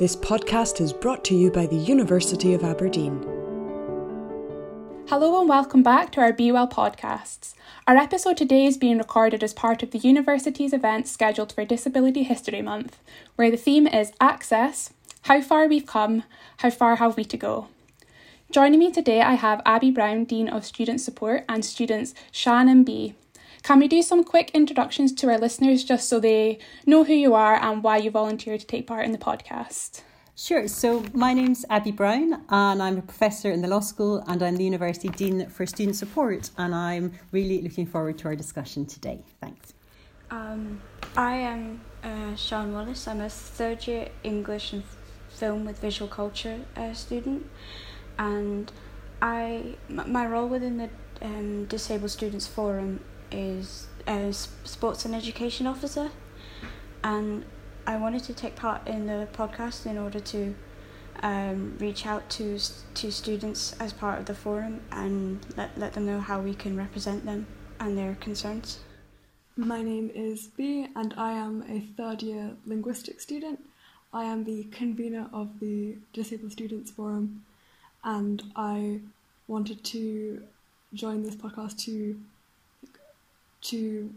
This podcast is brought to you by the University of Aberdeen. Hello and welcome back to our Be Well podcasts. Our episode today is being recorded as part of the university's event scheduled for Disability History Month, where the theme is Access How Far We've Come, How Far Have We to Go. Joining me today, I have Abby Brown, Dean of Student Support, and students Shan and B. Can we do some quick introductions to our listeners just so they know who you are and why you volunteered to take part in the podcast? Sure. So my name's Abby Brown, and I'm a professor in the law school, and I'm the University Dean for Student Support, and I'm really looking forward to our discussion today. Thanks. Um, I am uh, Sean Wallace. I'm a third year English and film with visual culture uh, student, and I my role within the um, Disabled Students Forum is a sports and education officer, and I wanted to take part in the podcast in order to um, reach out to to students as part of the forum and let, let them know how we can represent them and their concerns. My name is B and I am a third year linguistics student. I am the convener of the Disabled Students Forum and I wanted to join this podcast to to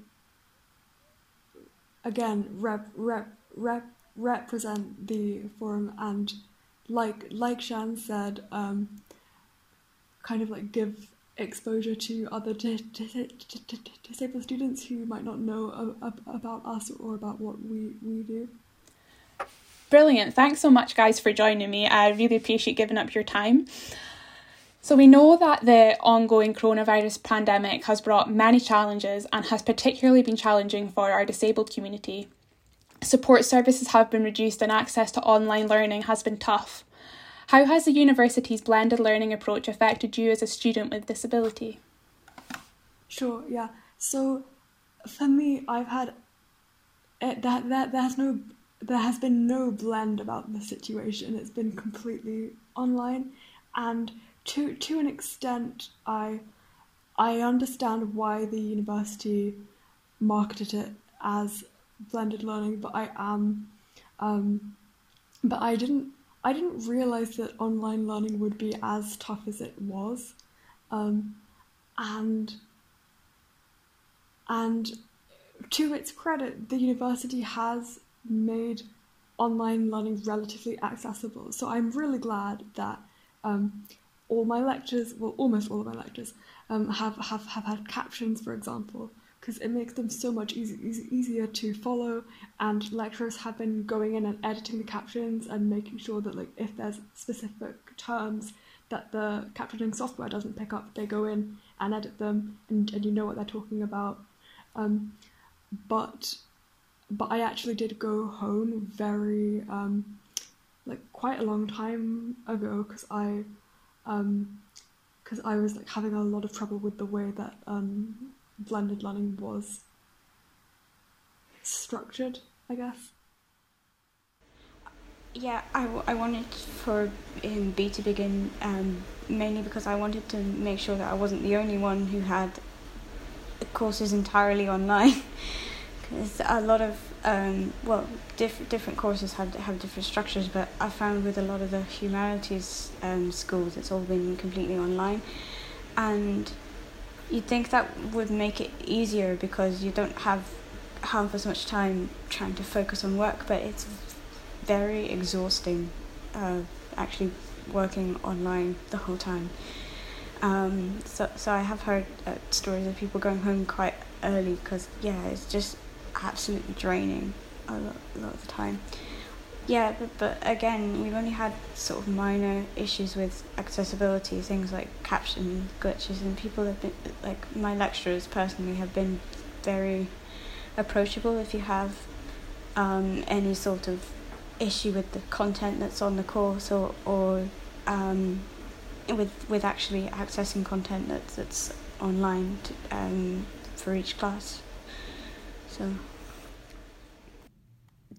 again rep rep rep represent the forum and like like Shan said um, kind of like give exposure to other disabled students who might not know about us or about what we, we do. Brilliant. Thanks so much, guys, for joining me. I really appreciate giving up your time. So, we know that the ongoing coronavirus pandemic has brought many challenges and has particularly been challenging for our disabled community. Support services have been reduced and access to online learning has been tough. How has the university's blended learning approach affected you as a student with disability? Sure, yeah. So for me, I've had it, that that there's no there has been no blend about the situation. It's been completely online, and to to an extent, I I understand why the university marketed it as blended learning, but I am, um, but I didn't I didn't realize that online learning would be as tough as it was, um, and and to its credit, the university has made online learning relatively accessible. So I'm really glad that um, all my lectures, well, almost all of my lectures, um, have, have, have had captions, for example, because it makes them so much easy, easy, easier to follow. And lecturers have been going in and editing the captions and making sure that, like, if there's specific terms that the captioning software doesn't pick up, they go in and edit them, and, and you know what they're talking about. Um, but but I actually did go home very um, like quite a long time ago because I because um, I was like having a lot of trouble with the way that um, blended learning was structured, I guess. Yeah, I, w- I wanted for um, B to begin um, mainly because I wanted to make sure that I wasn't the only one who had courses entirely online. Because a lot of, um, well, diff- different courses have, have different structures, but I found with a lot of the humanities um, schools, it's all been completely online. And you'd think that would make it easier because you don't have half as much time trying to focus on work, but it's very exhausting uh, actually working online the whole time. Um, so, so I have heard uh, stories of people going home quite early because, yeah, it's just absolutely draining a lot, a lot of the time. Yeah, but, but again, we've only had sort of minor issues with accessibility, things like caption glitches, and people have been, like my lecturers personally, have been very approachable if you have um, any sort of issue with the content that's on the course or, or um, with with actually accessing content that's, that's online to, um, for each class. So.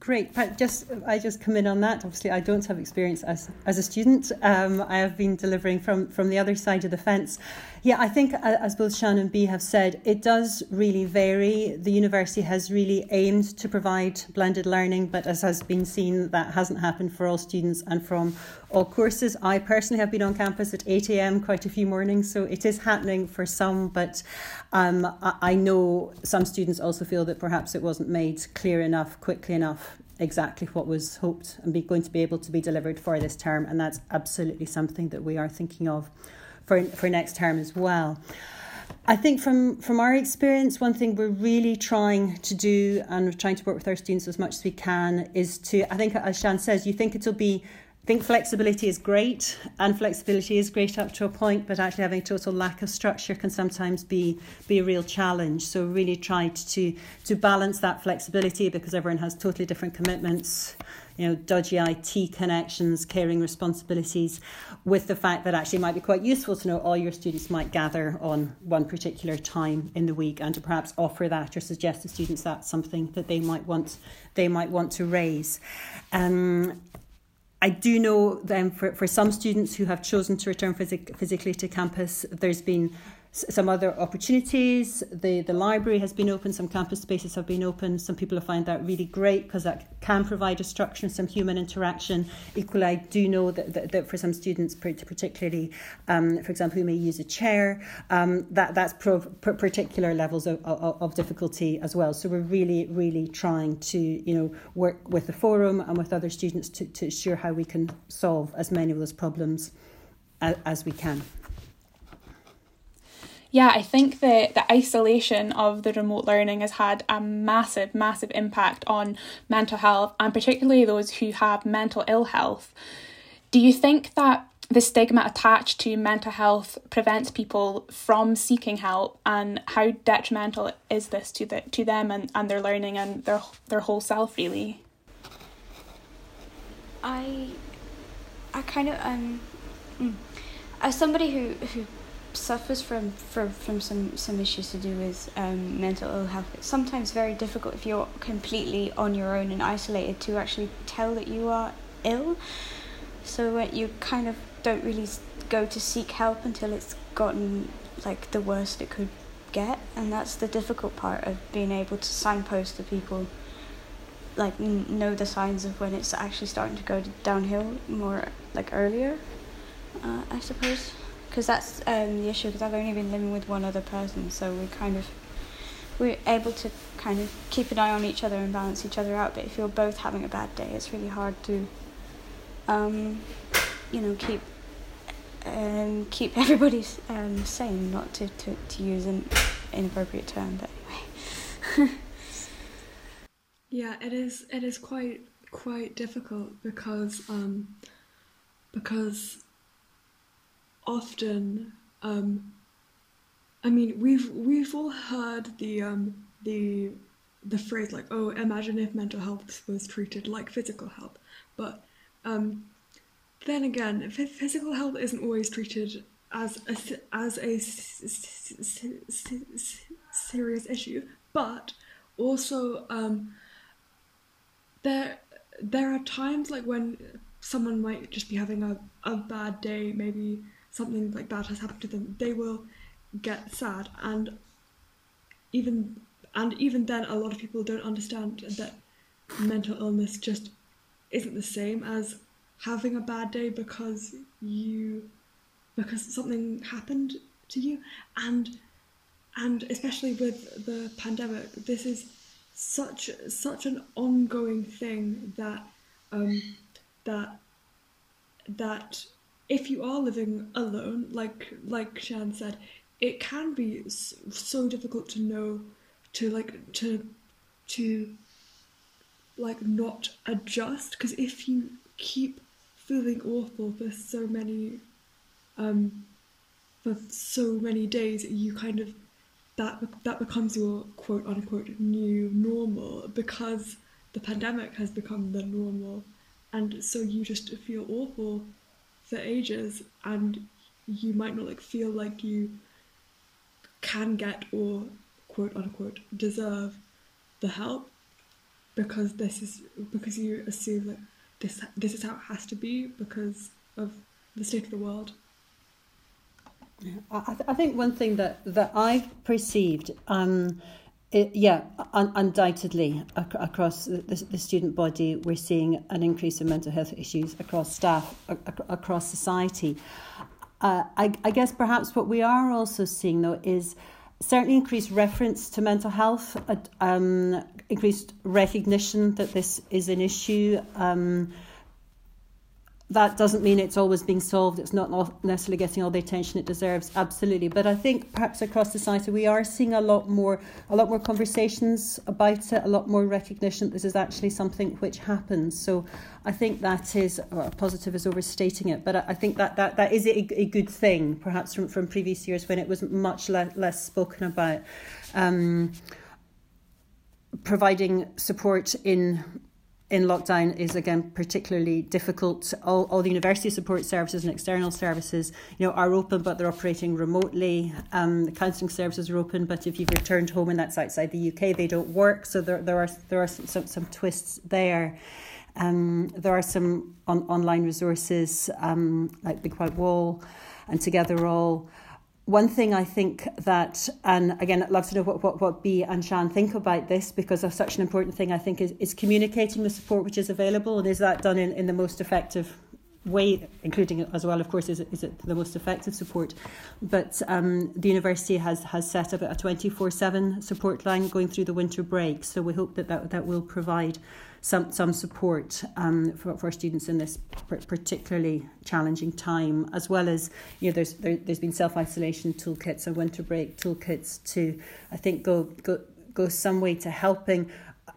Great. Just I just come in on that. Obviously, I don't have experience as as a student. Um, I have been delivering from from the other side of the fence. Yeah, I think uh, as both Shan and Bee have said, it does really vary. The university has really aimed to provide blended learning, but as has been seen, that hasn't happened for all students and from all courses. I personally have been on campus at 8 a.m. quite a few mornings, so it is happening for some, but um, I, I know some students also feel that perhaps it wasn't made clear enough, quickly enough, exactly what was hoped and be going to be able to be delivered for this term, and that's absolutely something that we are thinking of for, for next term as well. I think from, from our experience, one thing we're really trying to do and we're trying to work with our students as much as we can is to, I think, as Shan says, you think it'll be I think flexibility is great, and flexibility is great up to a point, but actually having total lack of structure can sometimes be be a real challenge. So really tried to to balance that flexibility because everyone has totally different commitments, you know, dodgy IT connections, caring responsibilities, with the fact that actually it might be quite useful to know all your students might gather on one particular time in the week, and to perhaps offer that or suggest to students that's something that they might want they might want to raise. Um, I do know then for, for some students who have chosen to return phys- physically to campus, there's been some other opportunities. The, the library has been open, some campus spaces have been open. Some people have found that really great because that can provide a structure and some human interaction. Equally, I do know that, that, that for some students, particularly, um, for example, who may use a chair, um, that, that's pro, particular levels of, of, of difficulty as well. So we're really, really trying to you know, work with the forum and with other students to, to ensure how we can solve as many of those problems as, as we can yeah, I think that the isolation of the remote learning has had a massive, massive impact on mental health and particularly those who have mental ill health. Do you think that the stigma attached to mental health prevents people from seeking help and how detrimental is this to the to them and, and their learning and their their whole self really? I I kind of um mm, as somebody who who suffers from, from, from some, some issues to do with um, mental ill health. It's sometimes very difficult if you're completely on your own and isolated to actually tell that you are ill. So uh, you kind of don't really go to seek help until it's gotten like the worst it could get, and that's the difficult part of being able to signpost to people, like n- know the signs of when it's actually starting to go downhill more like earlier. Uh, I suppose because that's um, the issue. Because I've only been living with one other person, so we kind of we're able to kind of keep an eye on each other and balance each other out. But if you're both having a bad day, it's really hard to, um, you know, keep um, keep everybody um, sane. Not to, to, to use an inappropriate term, but anyway. yeah, it is. It is quite quite difficult because um, because often um, I mean we've we've all heard the um, the the phrase like oh imagine if mental health was treated like physical health. But um, then again physical health isn't always treated as a, as a serious issue but also um, there there are times like when someone might just be having a, a bad day maybe something like bad has happened to them, they will get sad. And even and even then a lot of people don't understand that mental illness just isn't the same as having a bad day because you because something happened to you. And and especially with the pandemic this is such such an ongoing thing that um that that if you are living alone, like like Shan said, it can be so difficult to know to like to to like not adjust. Because if you keep feeling awful for so many um for so many days you kind of that that becomes your quote unquote new normal because the pandemic has become the normal. And so you just feel awful for ages and you might not like feel like you can get or quote unquote deserve the help because this is because you assume that this this is how it has to be because of the state of the world. I, th- I think one thing that, that I've perceived, um, it, yeah, un- undoubtedly ac- across the, the, student body, we're seeing an increase in mental health issues across staff, ac- across society. Uh, I, I guess perhaps what we are also seeing though is certainly increased reference to mental health, uh, um, increased recognition that this is an issue. Um, that doesn't mean it's always being solved. It's not necessarily getting all the attention it deserves. Absolutely, but I think perhaps across society we are seeing a lot more, a lot more conversations about it, a lot more recognition. That this is actually something which happens. So I think that is well, positive is overstating it, but I think that that, that is a, a good thing, perhaps from, from previous years when it was much le- less spoken about. Um, providing support in in lockdown is again particularly difficult. All, all the university support services and external services, you know, are open, but they're operating remotely. Um, the counselling services are open, but if you've returned home and that's outside the UK, they don't work. So there, there are there are some some twists there. Um, there are some on, online resources um, like Big White Wall and Togetherall one thing I think that, and again, I'd love to know what, what, what Bee and Shan think about this because of such an important thing, I think, is, is communicating the support which is available and is that done in, in the most effective way, including as well, of course, is, is it the most effective support. But um, the university has, has set up a 24 7 support line going through the winter break. So we hope that that, that will provide some some support um, for, for students in this particularly challenging time, as well as you know there's there, there's been self isolation toolkits and winter break toolkits to I think go go go some way to helping.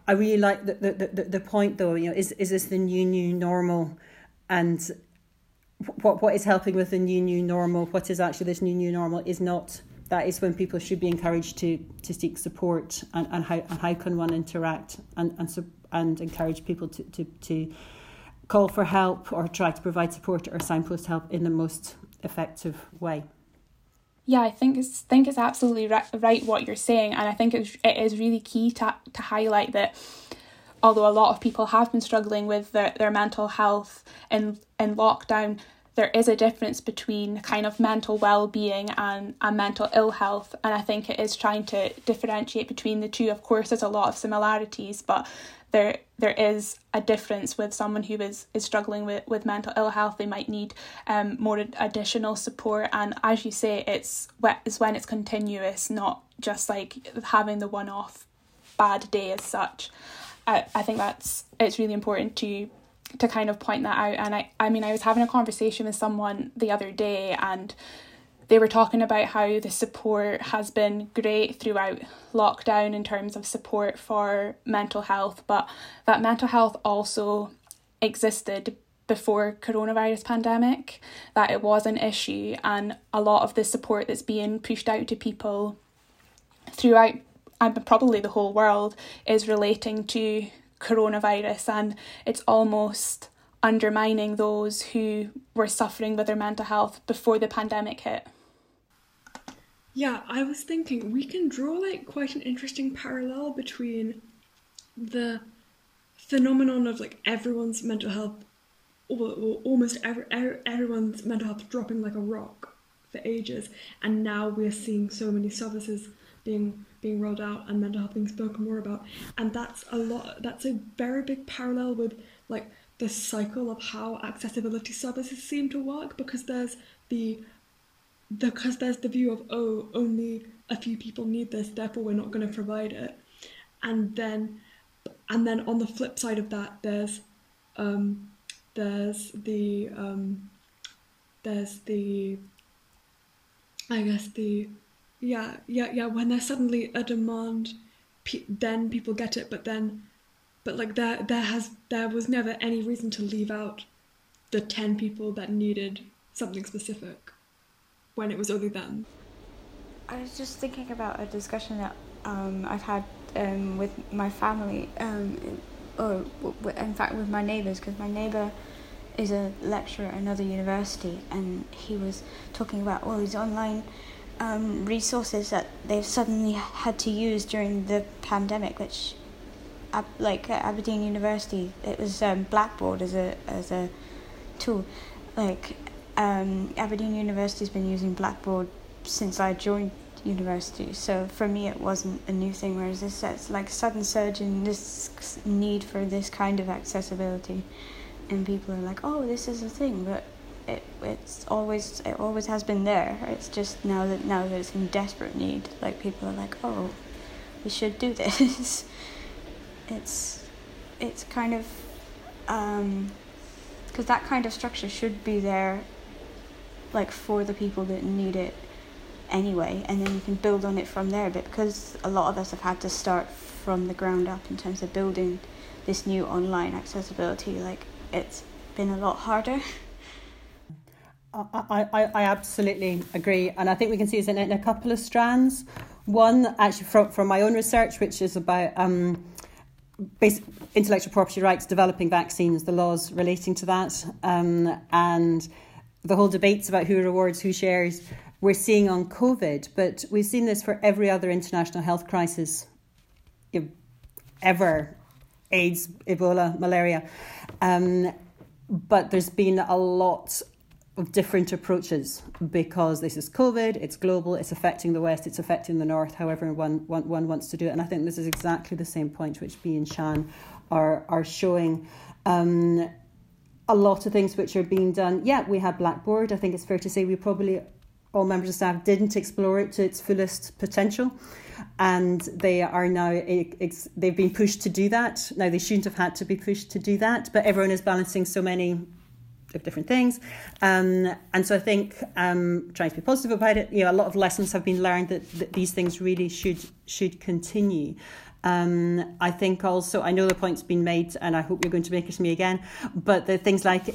I really like the the, the, the point though. You know, is is this the new new normal, and what what is helping with the new new normal? What is actually this new new normal is not that is when people should be encouraged to to seek support and, and how and how can one interact and and and encourage people to, to, to call for help or try to provide support or signpost help in the most effective way. Yeah, I think it's think it's absolutely right, right what you're saying, and I think it's, it is really key to to highlight that. Although a lot of people have been struggling with their, their mental health in in lockdown, there is a difference between kind of mental well-being and, and mental ill health and i think it is trying to differentiate between the two of course there's a lot of similarities but there there is a difference with someone who is, is struggling with, with mental ill health. They might need um, more additional support. And as you say, it's, it's when it's continuous, not just like having the one off bad day as such. I, I think that's it's really important to to kind of point that out. And I, I mean I was having a conversation with someone the other day and they were talking about how the support has been great throughout lockdown in terms of support for mental health, but that mental health also existed before coronavirus pandemic that it was an issue and a lot of the support that's being pushed out to people throughout and probably the whole world is relating to coronavirus and it's almost undermining those who were suffering with their mental health before the pandemic hit. Yeah, I was thinking we can draw like quite an interesting parallel between the phenomenon of like everyone's mental health, or, or almost every, everyone's mental health dropping like a rock for ages, and now we're seeing so many services being being rolled out and mental health being spoken more about, and that's a lot. That's a very big parallel with like the cycle of how accessibility services seem to work because there's the because there's the view of oh only a few people need this therefore we're not going to provide it. And then and then on the flip side of that there's um, there's the um, there's the I guess the yeah yeah yeah when there's suddenly a demand pe- then people get it but then but like there there has there was never any reason to leave out the 10 people that needed something specific when it was other them. I was just thinking about a discussion that um, I've had um, with my family, um, or in fact with my neighbours, because my neighbour is a lecturer at another university, and he was talking about all these online um, resources that they've suddenly had to use during the pandemic, which like at Aberdeen University, it was um, Blackboard as a as a tool. Like um, Aberdeen University's been using Blackboard since I joined university. So for me, it wasn't a new thing. Whereas this, it's like sudden surge in this need for this kind of accessibility, and people are like, "Oh, this is a thing," but it it's always it always has been there. It's just now that now that it's in desperate need, like people are like, "Oh, we should do this." it's it's kind of um because that kind of structure should be there like for the people that need it anyway, and then you can build on it from there. But because a lot of us have had to start from the ground up in terms of building this new online accessibility, like it's been a lot harder. I, I, I absolutely agree, and I think we can see this in, a couple of strands. One, actually, from, from my own research, which is about um, basic intellectual property rights, developing vaccines, the laws relating to that, um, and the whole debates about who rewards, who shares we're seeing on COVID, but we've seen this for every other international health crisis ever AIDS, Ebola, malaria. Um, but there's been a lot of different approaches because this is COVID, it's global, it's affecting the West, it's affecting the North, however one, one, one wants to do it. And I think this is exactly the same point which Bee and Shan are, are showing. Um, a lot of things which are being done. Yeah, we have Blackboard. I think it's fair to say we probably all members of staff didn't explore it to its fullest potential and they are now they've been pushed to do that now they shouldn't have had to be pushed to do that but everyone is balancing so many of different things um, and so i think um, trying to be positive about it you know a lot of lessons have been learned that, that these things really should should continue um, I think also, I know the point's been made, and I hope you're going to make it to me again, but the things like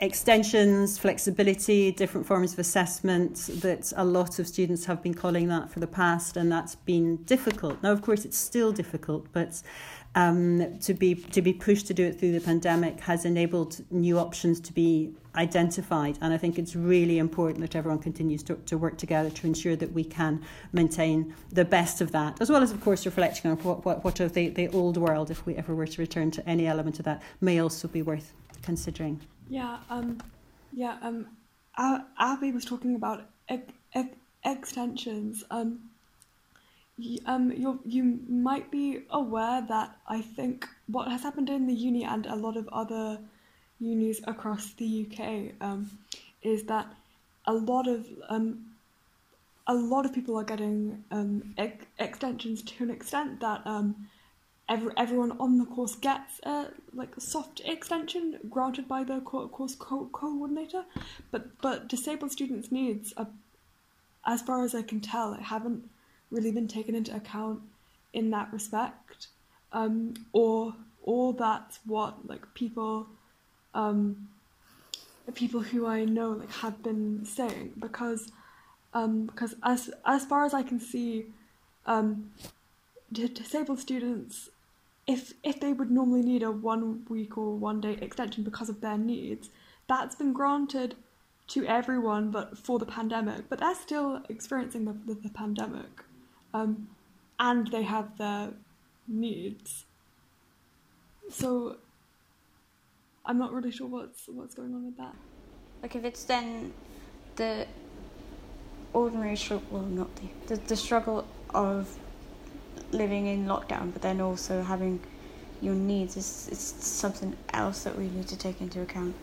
extensions, flexibility, different forms of assessment, that a lot of students have been calling that for the past, and that's been difficult. Now, of course, it's still difficult, but um, to be to be pushed to do it through the pandemic has enabled new options to be identified. And I think it's really important that everyone continues to, to work together to ensure that we can maintain the best of that, as well as, of course, reflecting on what, what, what of the, the old world, if we ever were to return to any element of that, may also be worth considering. Yeah, um, yeah. Um, Abby was talking about ex- ex- extensions. Um, um, you you might be aware that I think what has happened in the uni and a lot of other unis across the UK um, is that a lot of um, a lot of people are getting um, ex- extensions to an extent that um, every, everyone on the course gets a like a soft extension granted by the course co- coordinator, but but disabled students' needs, are, as far as I can tell, haven't really been taken into account in that respect, um, or or that's what like people um, people who I know like have been saying because um, because as as far as I can see, um, disabled students, if if they would normally need a one week or one day extension because of their needs, that's been granted to everyone, but for the pandemic. But they're still experiencing the the, the pandemic, um, and they have their needs. So I'm not really sure what's what's going on with that. Like if it's then the ordinary struggle, well, not the, the the struggle of living in lockdown, but then also having your needs is, is something else that we need to take into account.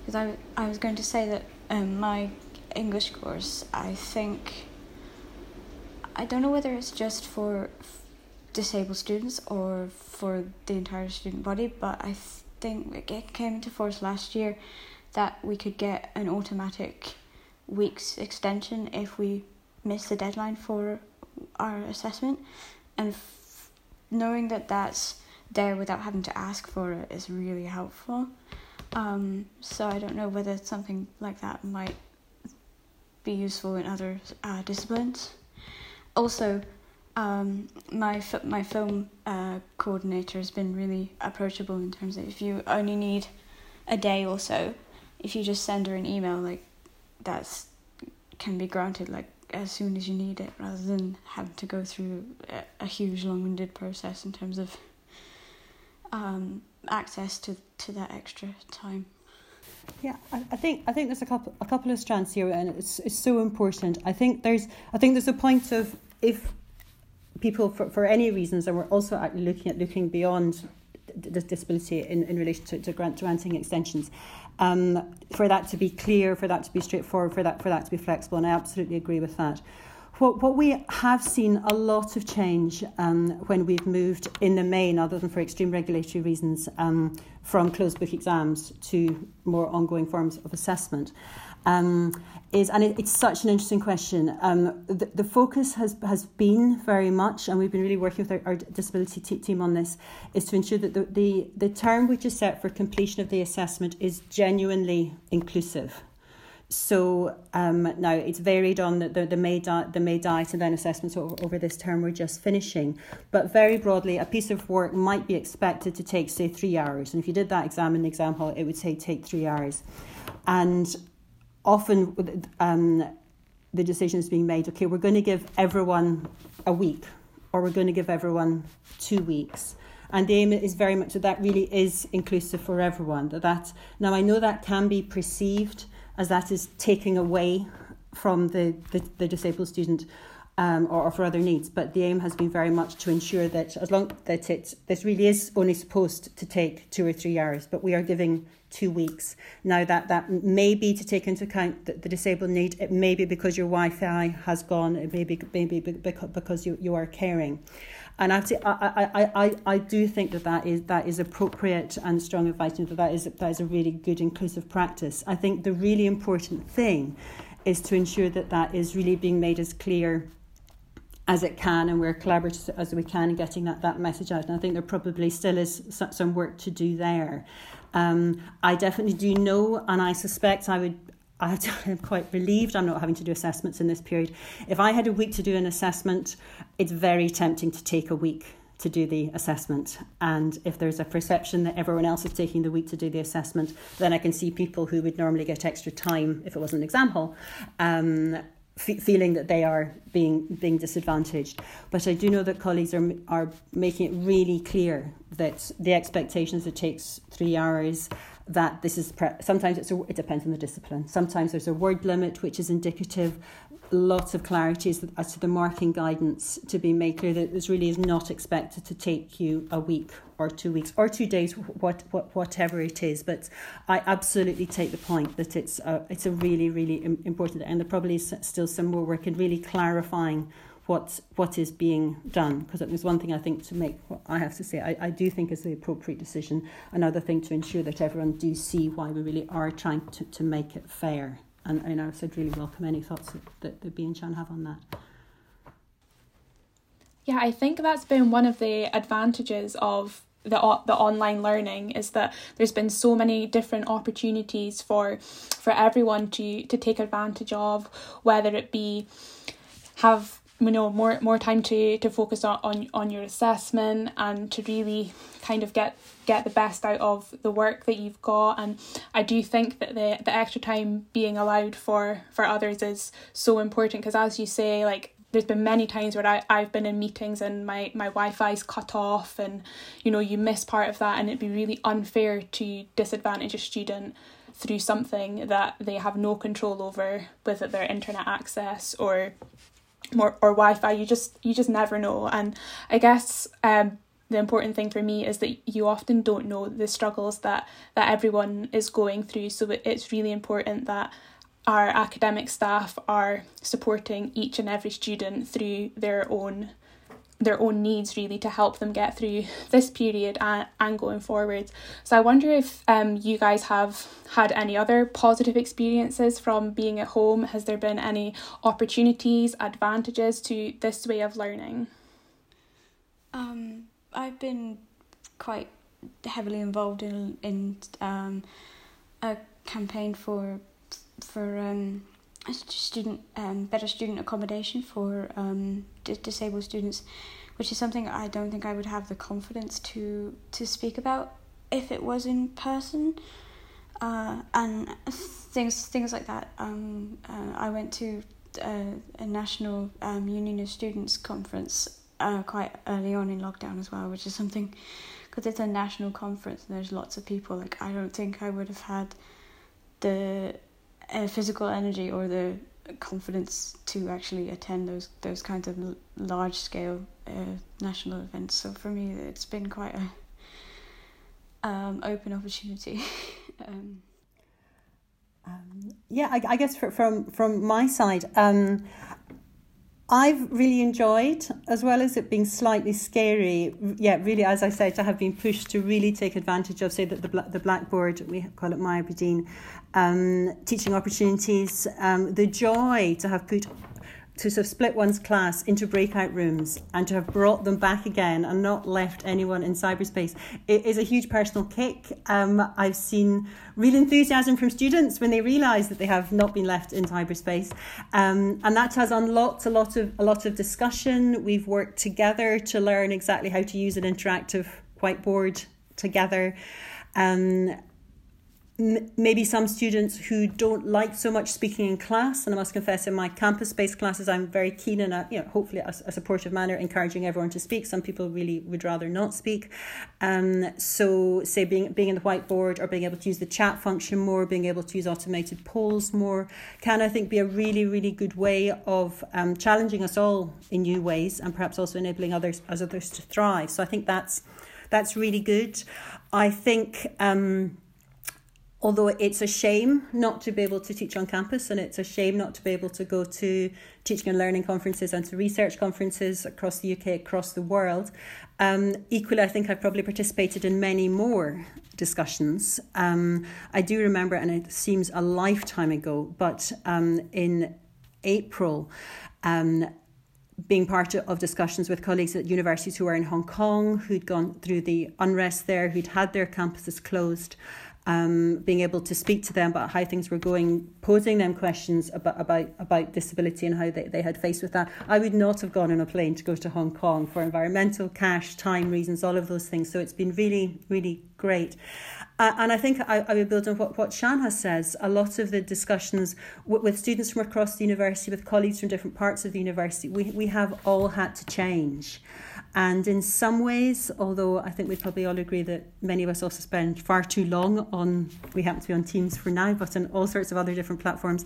Because I, I was going to say that um, my English course, I think, I don't know whether it's just for disabled students or for the entire student body, but I think it came into force last year that we could get an automatic week's extension if we miss the deadline for our assessment. And f- knowing that that's there without having to ask for it is really helpful. Um, so i don't know whether something like that might be useful in other uh, disciplines also um, my my film uh, coordinator has been really approachable in terms of if you only need a day or so, if you just send her an email, like that's can be granted like as soon as you need it, rather than having to go through a, a huge long-winded process in terms of um, access to, to that extra time. Yeah, I, I, think I think there's a couple a couple of strands here, and it's it's so important. I think there's I think there's a point of if people for, for any reasons, and we're also looking at looking beyond the disability in, in relation to, to grant granting extensions. Um, for that to be clear, for that to be straightforward, for that for that to be flexible, and I absolutely agree with that. What, what we have seen a lot of change um, when we've moved in the main, other than for extreme regulatory reasons, um, from closed book exams to more ongoing forms of assessment. Um, is and it, it's such an interesting question. Um, the, the focus has has been very much, and we've been really working with our, our disability t- team on this, is to ensure that the, the the term which is set for completion of the assessment is genuinely inclusive. So um, now it's varied on the, the, the, May di- the May diet and then assessments over, over this term we're just finishing. But very broadly, a piece of work might be expected to take, say, three hours. And if you did that exam in the exam hall, it would say take three hours. And often um, the decision is being made okay, we're going to give everyone a week or we're going to give everyone two weeks. And the aim is very much that that really is inclusive for everyone. That, that now I know that can be perceived as that is taking away from the, the, the disabled student um, or, or, for other needs. But the aim has been very much to ensure that as long that it this really is only supposed to take two or three hours, but we are giving two weeks. Now that that may be to take into account the, the disabled need. It may be because your Wi-Fi has gone. It may be maybe because you, you are caring. And I'd I, I, I, I do think that that is that is appropriate and strong advice. and That that is that is a really good inclusive practice. I think the really important thing is to ensure that that is really being made as clear as it can and we're collaborative as we can in getting that, that message out. And I think there probably still is some work to do there. Um, I definitely do know, and I suspect I would I am quite relieved I'm not having to do assessments in this period. If I had a week to do an assessment, it's very tempting to take a week to do the assessment. And if there's a perception that everyone else is taking the week to do the assessment, then I can see people who would normally get extra time if it was an exam hall. Um, feeling that they are being being disadvantaged. But I do know that colleagues are are making it really clear that the expectations it takes three hours that this is pre- sometimes it's a, it depends on the discipline. Sometimes there's a word limit which is indicative. Lots of clarity as, as to the marking guidance to be made clear that this really is not expected to take you a week or two weeks or two days, what, what whatever it is. But I absolutely take the point that it's a, it's a really really important, and there probably is still some more work in really clarifying what what is being done. Because it was one thing I think to make what I have to say I, I do think is the appropriate decision. Another thing to ensure that everyone do see why we really are trying to, to make it fair. And you know so I'd really welcome any thoughts that, that, B and Shan have on that. Yeah I think that's been one of the advantages of the the online learning is that there's been so many different opportunities for for everyone to to take advantage of whether it be have you know more more time to to focus on, on on your assessment and to really kind of get get the best out of the work that you've got. And I do think that the the extra time being allowed for for others is so important because as you say like there's been many times where I, I've been in meetings and my, my Wi-Fi's cut off and you know you miss part of that and it'd be really unfair to disadvantage a student through something that they have no control over whether their internet access or or, or Wi-Fi. You just you just never know. And I guess um, the important thing for me is that you often don't know the struggles that that everyone is going through. So it's really important that our academic staff are supporting each and every student through their own their own needs really to help them get through this period and, and going forward. So I wonder if um, you guys have had any other positive experiences from being at home. Has there been any opportunities, advantages to this way of learning? Um, I've been quite heavily involved in in um, a campaign for for um, student um, better student accommodation for um, d- disabled students, which is something I don't think I would have the confidence to to speak about if it was in person. Uh, and things things like that. Um, uh, I went to uh, a national um, union of students conference uh, quite early on in lockdown as well, which is something because it's a national conference and there's lots of people. Like I don't think I would have had the physical energy or the confidence to actually attend those those kinds of large scale uh, national events. So for me, it's been quite a um, open opportunity. um, um, yeah, I, I guess from from my side, um, I've really enjoyed, as well as it being slightly scary. Yeah, really, as I said, I have been pushed to really take advantage of, say, the the Blackboard we call it MyAberdeen, um, teaching opportunities. Um, the joy to have put to of split one's class into breakout rooms and to have brought them back again and not left anyone in cyberspace it is a huge personal kick. Um, I've seen real enthusiasm from students when they realise that they have not been left in cyberspace, um, and that has unlocked a lot of a lot of discussion. We've worked together to learn exactly how to use an interactive whiteboard together. Um, maybe some students who don't like so much speaking in class and i must confess in my campus based classes i'm very keen in a you know hopefully a, a, supportive manner encouraging everyone to speak. Some people really would rather not speak. Um so say being being in the whiteboard or being able to use the chat function more being able to use automated polls more can i think be a really really good way of um, challenging us all in new ways and perhaps also enabling others as others to thrive. So i think that's that's really good. I think um although it's a shame not to be able to teach on campus and it's a shame not to be able to go to teaching and learning conferences and to research conferences across the UK, across the world. Um, equally, I think I've probably participated in many more discussions. Um, I do remember, and it seems a lifetime ago, but um, in April, um, being part of discussions with colleagues at universities who were in Hong Kong, who'd gone through the unrest there, who'd had their campuses closed, um, being able to speak to them about how things were going, posing them questions about about, about disability and how they, they had faced with that. I would not have gone on a plane to go to Hong Kong for environmental, cash, time reasons, all of those things. So it's been really, really great. Uh, and I think I, I would build on what, what Shanha says. A lot of the discussions w- with students from across the university, with colleagues from different parts of the university, we, we have all had to change. And in some ways, although I think we'd probably all agree that many of us also spend far too long on, we happen to be on Teams for now, but on all sorts of other different platforms,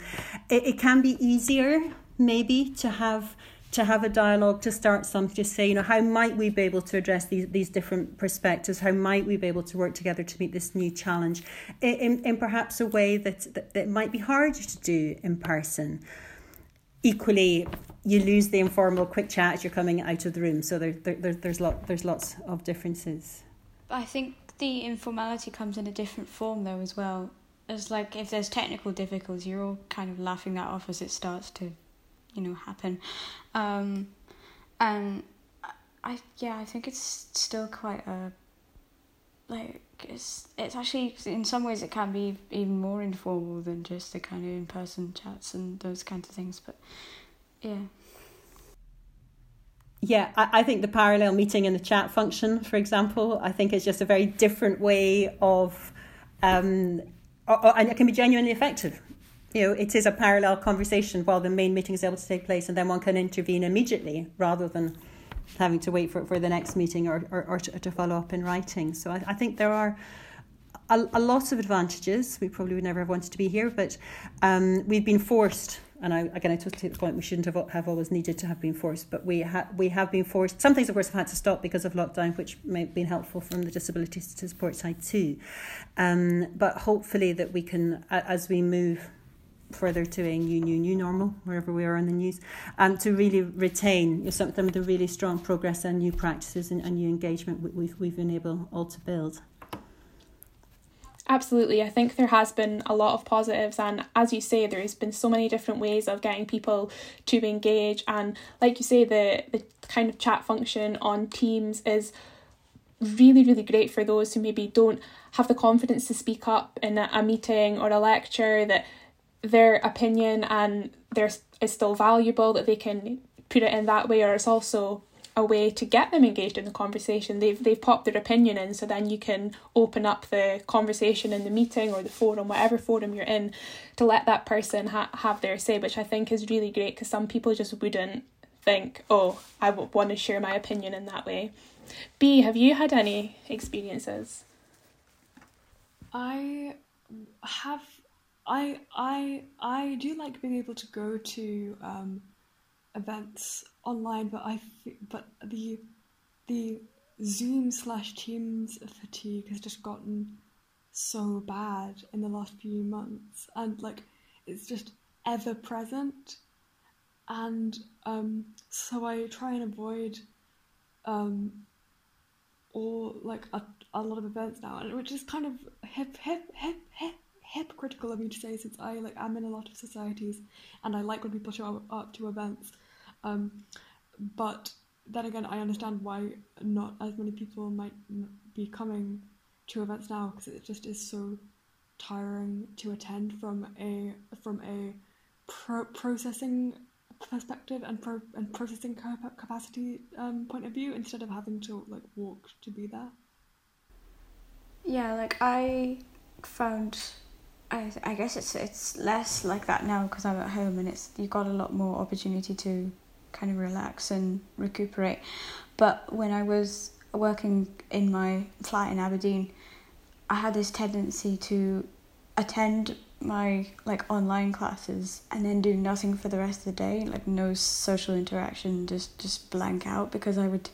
it, it can be easier maybe to have to have a dialogue to start something to say you know how might we be able to address these these different perspectives? How might we be able to work together to meet this new challenge? In, in perhaps a way that, that, that might be harder to do in person. Equally you lose the informal quick chat as you're coming out of the room. So there, there, there's lot, there's lots of differences. I think the informality comes in a different form though as well. It's like if there's technical difficulties, you're all kind of laughing that off as it starts to, you know, happen. Um, and I yeah, I think it's still quite a like it's it's actually in some ways it can be even more informal than just the kind of in person chats and those kinds of things. But yeah. Yeah, I, I think the parallel meeting and the chat function, for example, I think is just a very different way of, um, or, or, and it can be genuinely effective. You know, it is a parallel conversation while the main meeting is able to take place, and then one can intervene immediately rather than having to wait for, for the next meeting or, or, or to, to follow up in writing. So I, I think there are a, a lot of advantages. We probably would never have wanted to be here, but um, we've been forced and I, again, I totally take the point. We shouldn't have have always needed to have been forced, but we have we have been forced. Some things, of course, have had to stop because of lockdown, which may have been helpful from the disability support side too. Um, but hopefully, that we can, as we move further to a new, new, new normal, wherever we are in the news, um, to really retain some of the really strong progress and new practices and, and new engagement we've we've been able all to build. Absolutely. I think there has been a lot of positives, and as you say, there's been so many different ways of getting people to engage. And like you say, the, the kind of chat function on Teams is really, really great for those who maybe don't have the confidence to speak up in a, a meeting or a lecture, that their opinion and theirs is still valuable, that they can put it in that way, or it's also a way to get them engaged in the conversation. They've they've popped their opinion in, so then you can open up the conversation in the meeting or the forum, whatever forum you're in, to let that person ha- have their say, which I think is really great because some people just wouldn't think, oh, I w- want to share my opinion in that way. B, have you had any experiences? I have I I I do like being able to go to um, events online, but I but the the Zoom slash Teams fatigue has just gotten so bad in the last few months, and like it's just ever present, and um, so I try and avoid um, all like a, a lot of events now, which is kind of hip hip hip hip hypocritical of me to say since I like I'm in a lot of societies and I like when people show up to events. Um, but then again, I understand why not as many people might be coming to events now because it just is so tiring to attend from a from a pro- processing perspective and pro- and processing capacity um, point of view instead of having to like walk to be there. Yeah, like I found I, I guess it's it's less like that now because I'm at home and it's you've got a lot more opportunity to kind of relax and recuperate. But when I was working in my flat in Aberdeen, I had this tendency to attend my like online classes and then do nothing for the rest of the day, like no social interaction, just just blank out because I would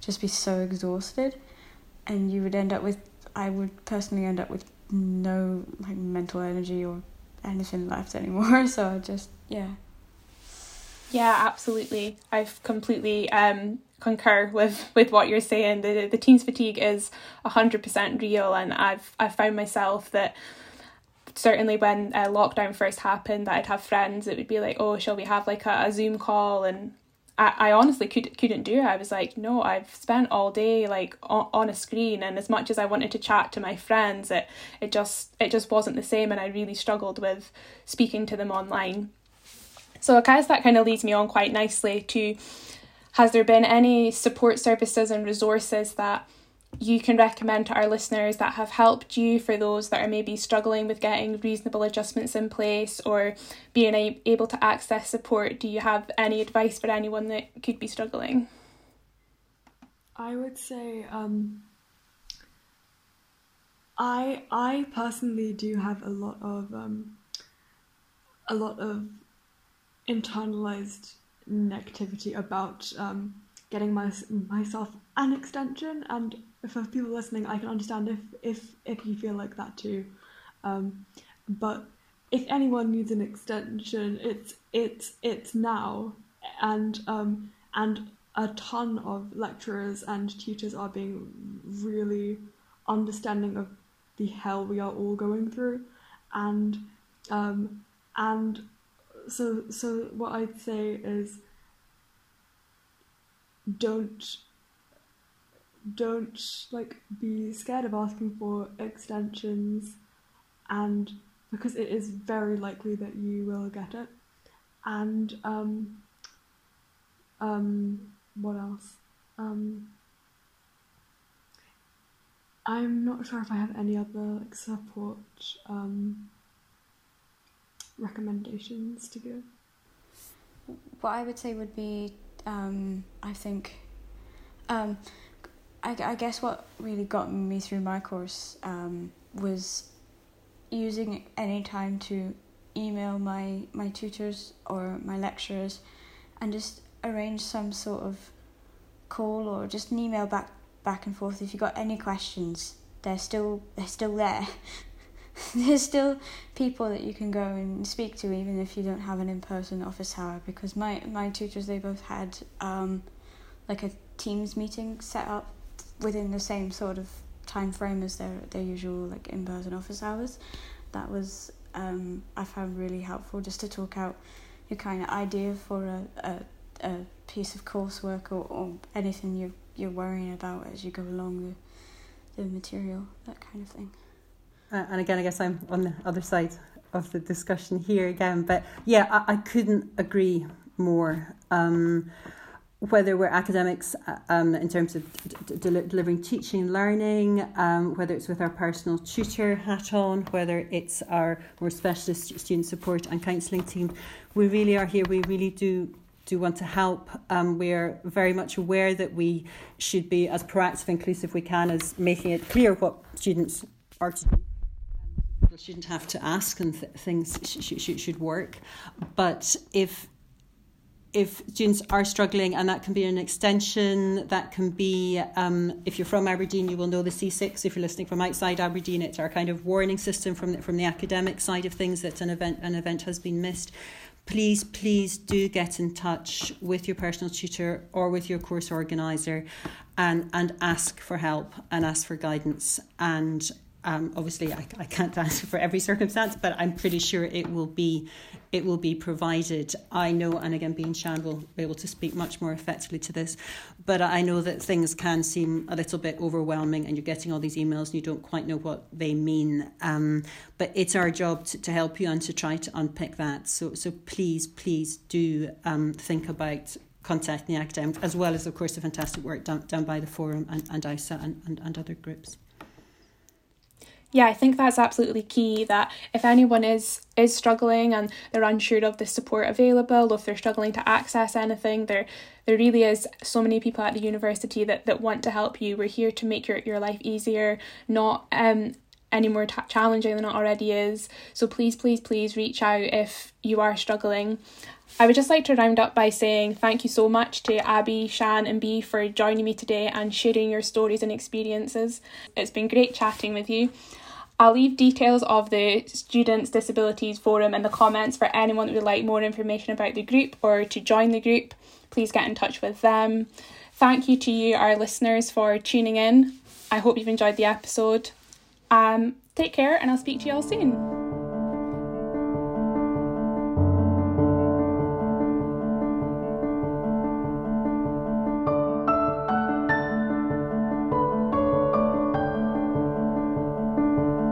just be so exhausted, and you would end up with I would personally end up with no like mental energy or anything left anymore. So I just yeah. Yeah, absolutely. I've completely um, concur with, with what you're saying. The the Teams fatigue is hundred percent real, and I've I've found myself that certainly when uh, lockdown first happened, that I'd have friends. It would be like, oh, shall we have like a, a Zoom call and I, I honestly could, couldn't do it. I was like, no, I've spent all day like on, on a screen, and as much as I wanted to chat to my friends, it it just it just wasn't the same, and I really struggled with speaking to them online. So I guess that kind of leads me on quite nicely to has there been any support services and resources that you can recommend to our listeners that have helped you for those that are maybe struggling with getting reasonable adjustments in place or being able to access support? Do you have any advice for anyone that could be struggling? I would say um, I I personally do have a lot of um, a lot of internalized negativity about um, getting my, myself an extension. And for people listening, I can understand if if if you feel like that too. Um, but if anyone needs an extension, it's it's it's now, and um, and a ton of lecturers and tutors are being really understanding of the hell we are all going through, and um, and so so what I'd say is don't don't like be scared of asking for extensions and because it is very likely that you will get it. And um um what else? Um I'm not sure if I have any other like support um recommendations to give. What I would say would be um I think um I, I guess what really got me through my course um, was using any time to email my my tutors or my lecturers and just arrange some sort of call or just an email back back and forth. If you got any questions they're still they're still there there's still people that you can go and speak to even if you don't have an in-person office hour because my my tutors they both had um like a teams meeting set up within the same sort of time frame as their their usual like in person office hours. That was um, I found really helpful just to talk out your kind of idea for a, a, a piece of coursework or, or anything you're you're worrying about as you go along the the material, that kind of thing. Uh, and again, I guess I'm on the other side of the discussion here again, but yeah, I, I couldn't agree more. Um, whether we're academics uh, um, in terms of d- d- delivering teaching, and learning, um, whether it's with our personal tutor hat on, whether it's our more specialist student support and counselling team, we really are here. We really do do want to help. Um, we're very much aware that we should be as proactive and inclusive we can as making it clear what students are to do. People shouldn't have to ask and th- things sh- sh- should work. But if if students are struggling, and that can be an extension, that can be, um, if you're from Aberdeen, you will know the C6. If you're listening from outside Aberdeen, it's our kind of warning system from the, from the academic side of things that an event an event has been missed. Please, please do get in touch with your personal tutor or with your course organizer, and and ask for help and ask for guidance and um, obviously, I, I can't answer for every circumstance, but I'm pretty sure it will be it will be provided. I know, and again, being Shan will be able to speak much more effectively to this, but I know that things can seem a little bit overwhelming, and you're getting all these emails and you don't quite know what they mean. Um, but it's our job to, to help you and to try to unpick that. So, so please, please do um, think about contacting the academic, as well as, of course, the fantastic work done, done by the Forum and, and ISA and, and, and other groups yeah, I think that's absolutely key that if anyone is is struggling and they're unsure of the support available, if they're struggling to access anything, there there really is so many people at the university that, that want to help you. We're here to make your, your life easier, not um any more t- challenging than it already is. So please, please, please reach out if you are struggling. I would just like to round up by saying thank you so much to Abby, Shan, and Bee for joining me today and sharing your stories and experiences. It's been great chatting with you. I'll leave details of the Students Disabilities Forum in the comments for anyone that would like more information about the group or to join the group. Please get in touch with them. Thank you to you, our listeners, for tuning in. I hope you've enjoyed the episode. Um, take care, and I'll speak to you all soon.